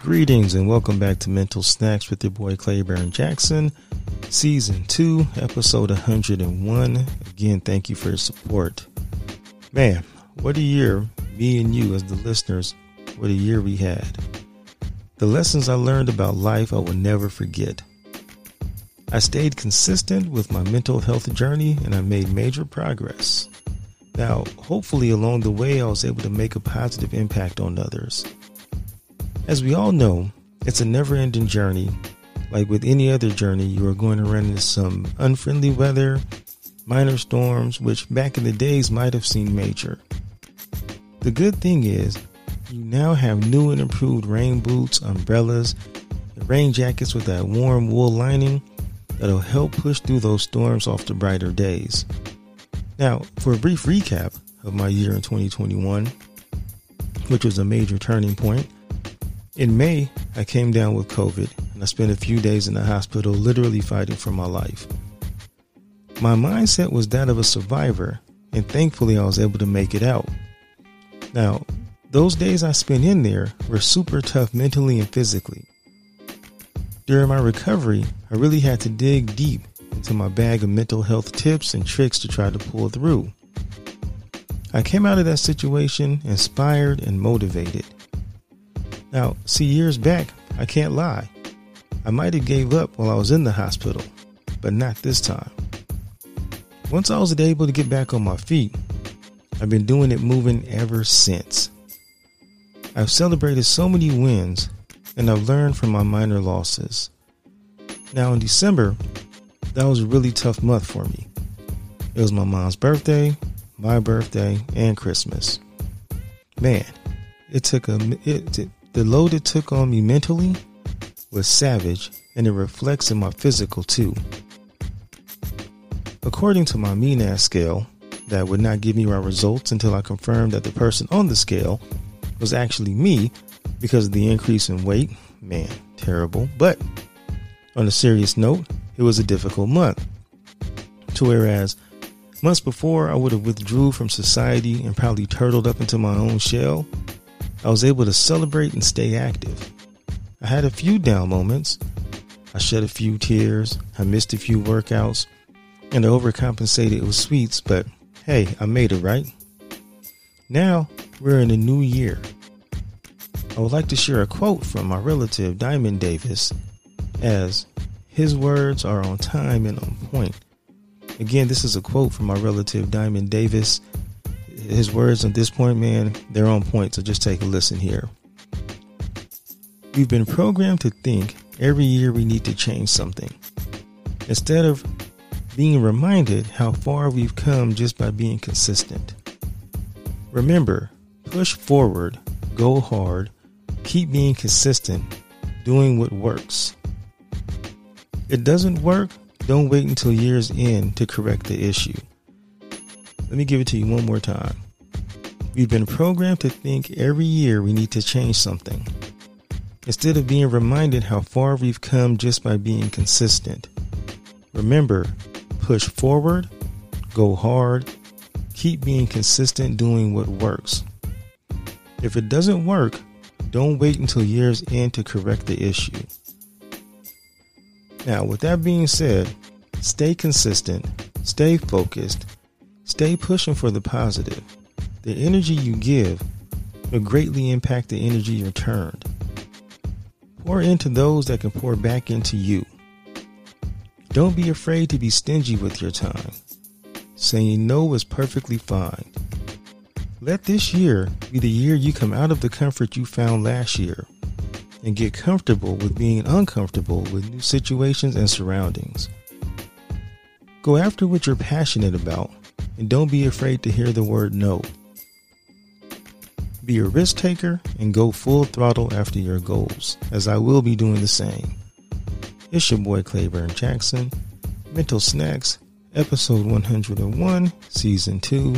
Greetings and welcome back to Mental Snacks with your boy Claiborne Jackson, Season 2, Episode 101. Again, thank you for your support. Man, what a year, me and you as the listeners, what a year we had. The lessons I learned about life I will never forget. I stayed consistent with my mental health journey and I made major progress. Now, hopefully, along the way, I was able to make a positive impact on others. As we all know, it's a never ending journey. Like with any other journey, you are going to run into some unfriendly weather, minor storms, which back in the days might have seemed major. The good thing is, you now have new and improved rain boots, umbrellas, and rain jackets with that warm wool lining that'll help push through those storms off to brighter days. Now, for a brief recap of my year in 2021, which was a major turning point, in May, I came down with COVID and I spent a few days in the hospital literally fighting for my life. My mindset was that of a survivor, and thankfully I was able to make it out. Now, those days I spent in there were super tough mentally and physically. During my recovery, I really had to dig deep into my bag of mental health tips and tricks to try to pull through. I came out of that situation inspired and motivated. Now, see, years back, I can't lie. I might have gave up while I was in the hospital, but not this time. Once I was able to get back on my feet, I've been doing it moving ever since. I've celebrated so many wins and I've learned from my minor losses. Now, in December, that was a really tough month for me. It was my mom's birthday, my birthday, and Christmas. Man, it took a it, it the load it took on me mentally was savage, and it reflects in my physical too. According to my MENAS scale, that would not give me my results until I confirmed that the person on the scale was actually me because of the increase in weight. Man, terrible. But on a serious note, it was a difficult month. To whereas months before I would have withdrew from society and probably turtled up into my own shell, I was able to celebrate and stay active. I had a few down moments. I shed a few tears. I missed a few workouts. And I overcompensated with sweets, but hey, I made it right. Now we're in a new year. I would like to share a quote from my relative Diamond Davis as his words are on time and on point. Again, this is a quote from my relative Diamond Davis his words at this point, man, they're on point. So just take a listen here. We've been programmed to think every year we need to change something instead of being reminded how far we've come just by being consistent. Remember, push forward, go hard, keep being consistent, doing what works. It doesn't work, don't wait until year's end to correct the issue. Let me give it to you one more time. We've been programmed to think every year we need to change something, instead of being reminded how far we've come just by being consistent. Remember, push forward, go hard, keep being consistent doing what works. If it doesn't work, don't wait until year's end to correct the issue. Now, with that being said, stay consistent, stay focused, Stay pushing for the positive. The energy you give will greatly impact the energy you returned. Pour into those that can pour back into you. Don't be afraid to be stingy with your time. Saying no is perfectly fine. Let this year be the year you come out of the comfort you found last year and get comfortable with being uncomfortable with new situations and surroundings. Go after what you're passionate about and don't be afraid to hear the word no. Be a risk taker and go full throttle after your goals, as I will be doing the same. It's your boy Claiborne Jackson, Mental Snacks, episode 101, season 2.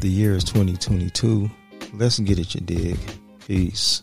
The year is 2022. Let's get it, you dig. Peace.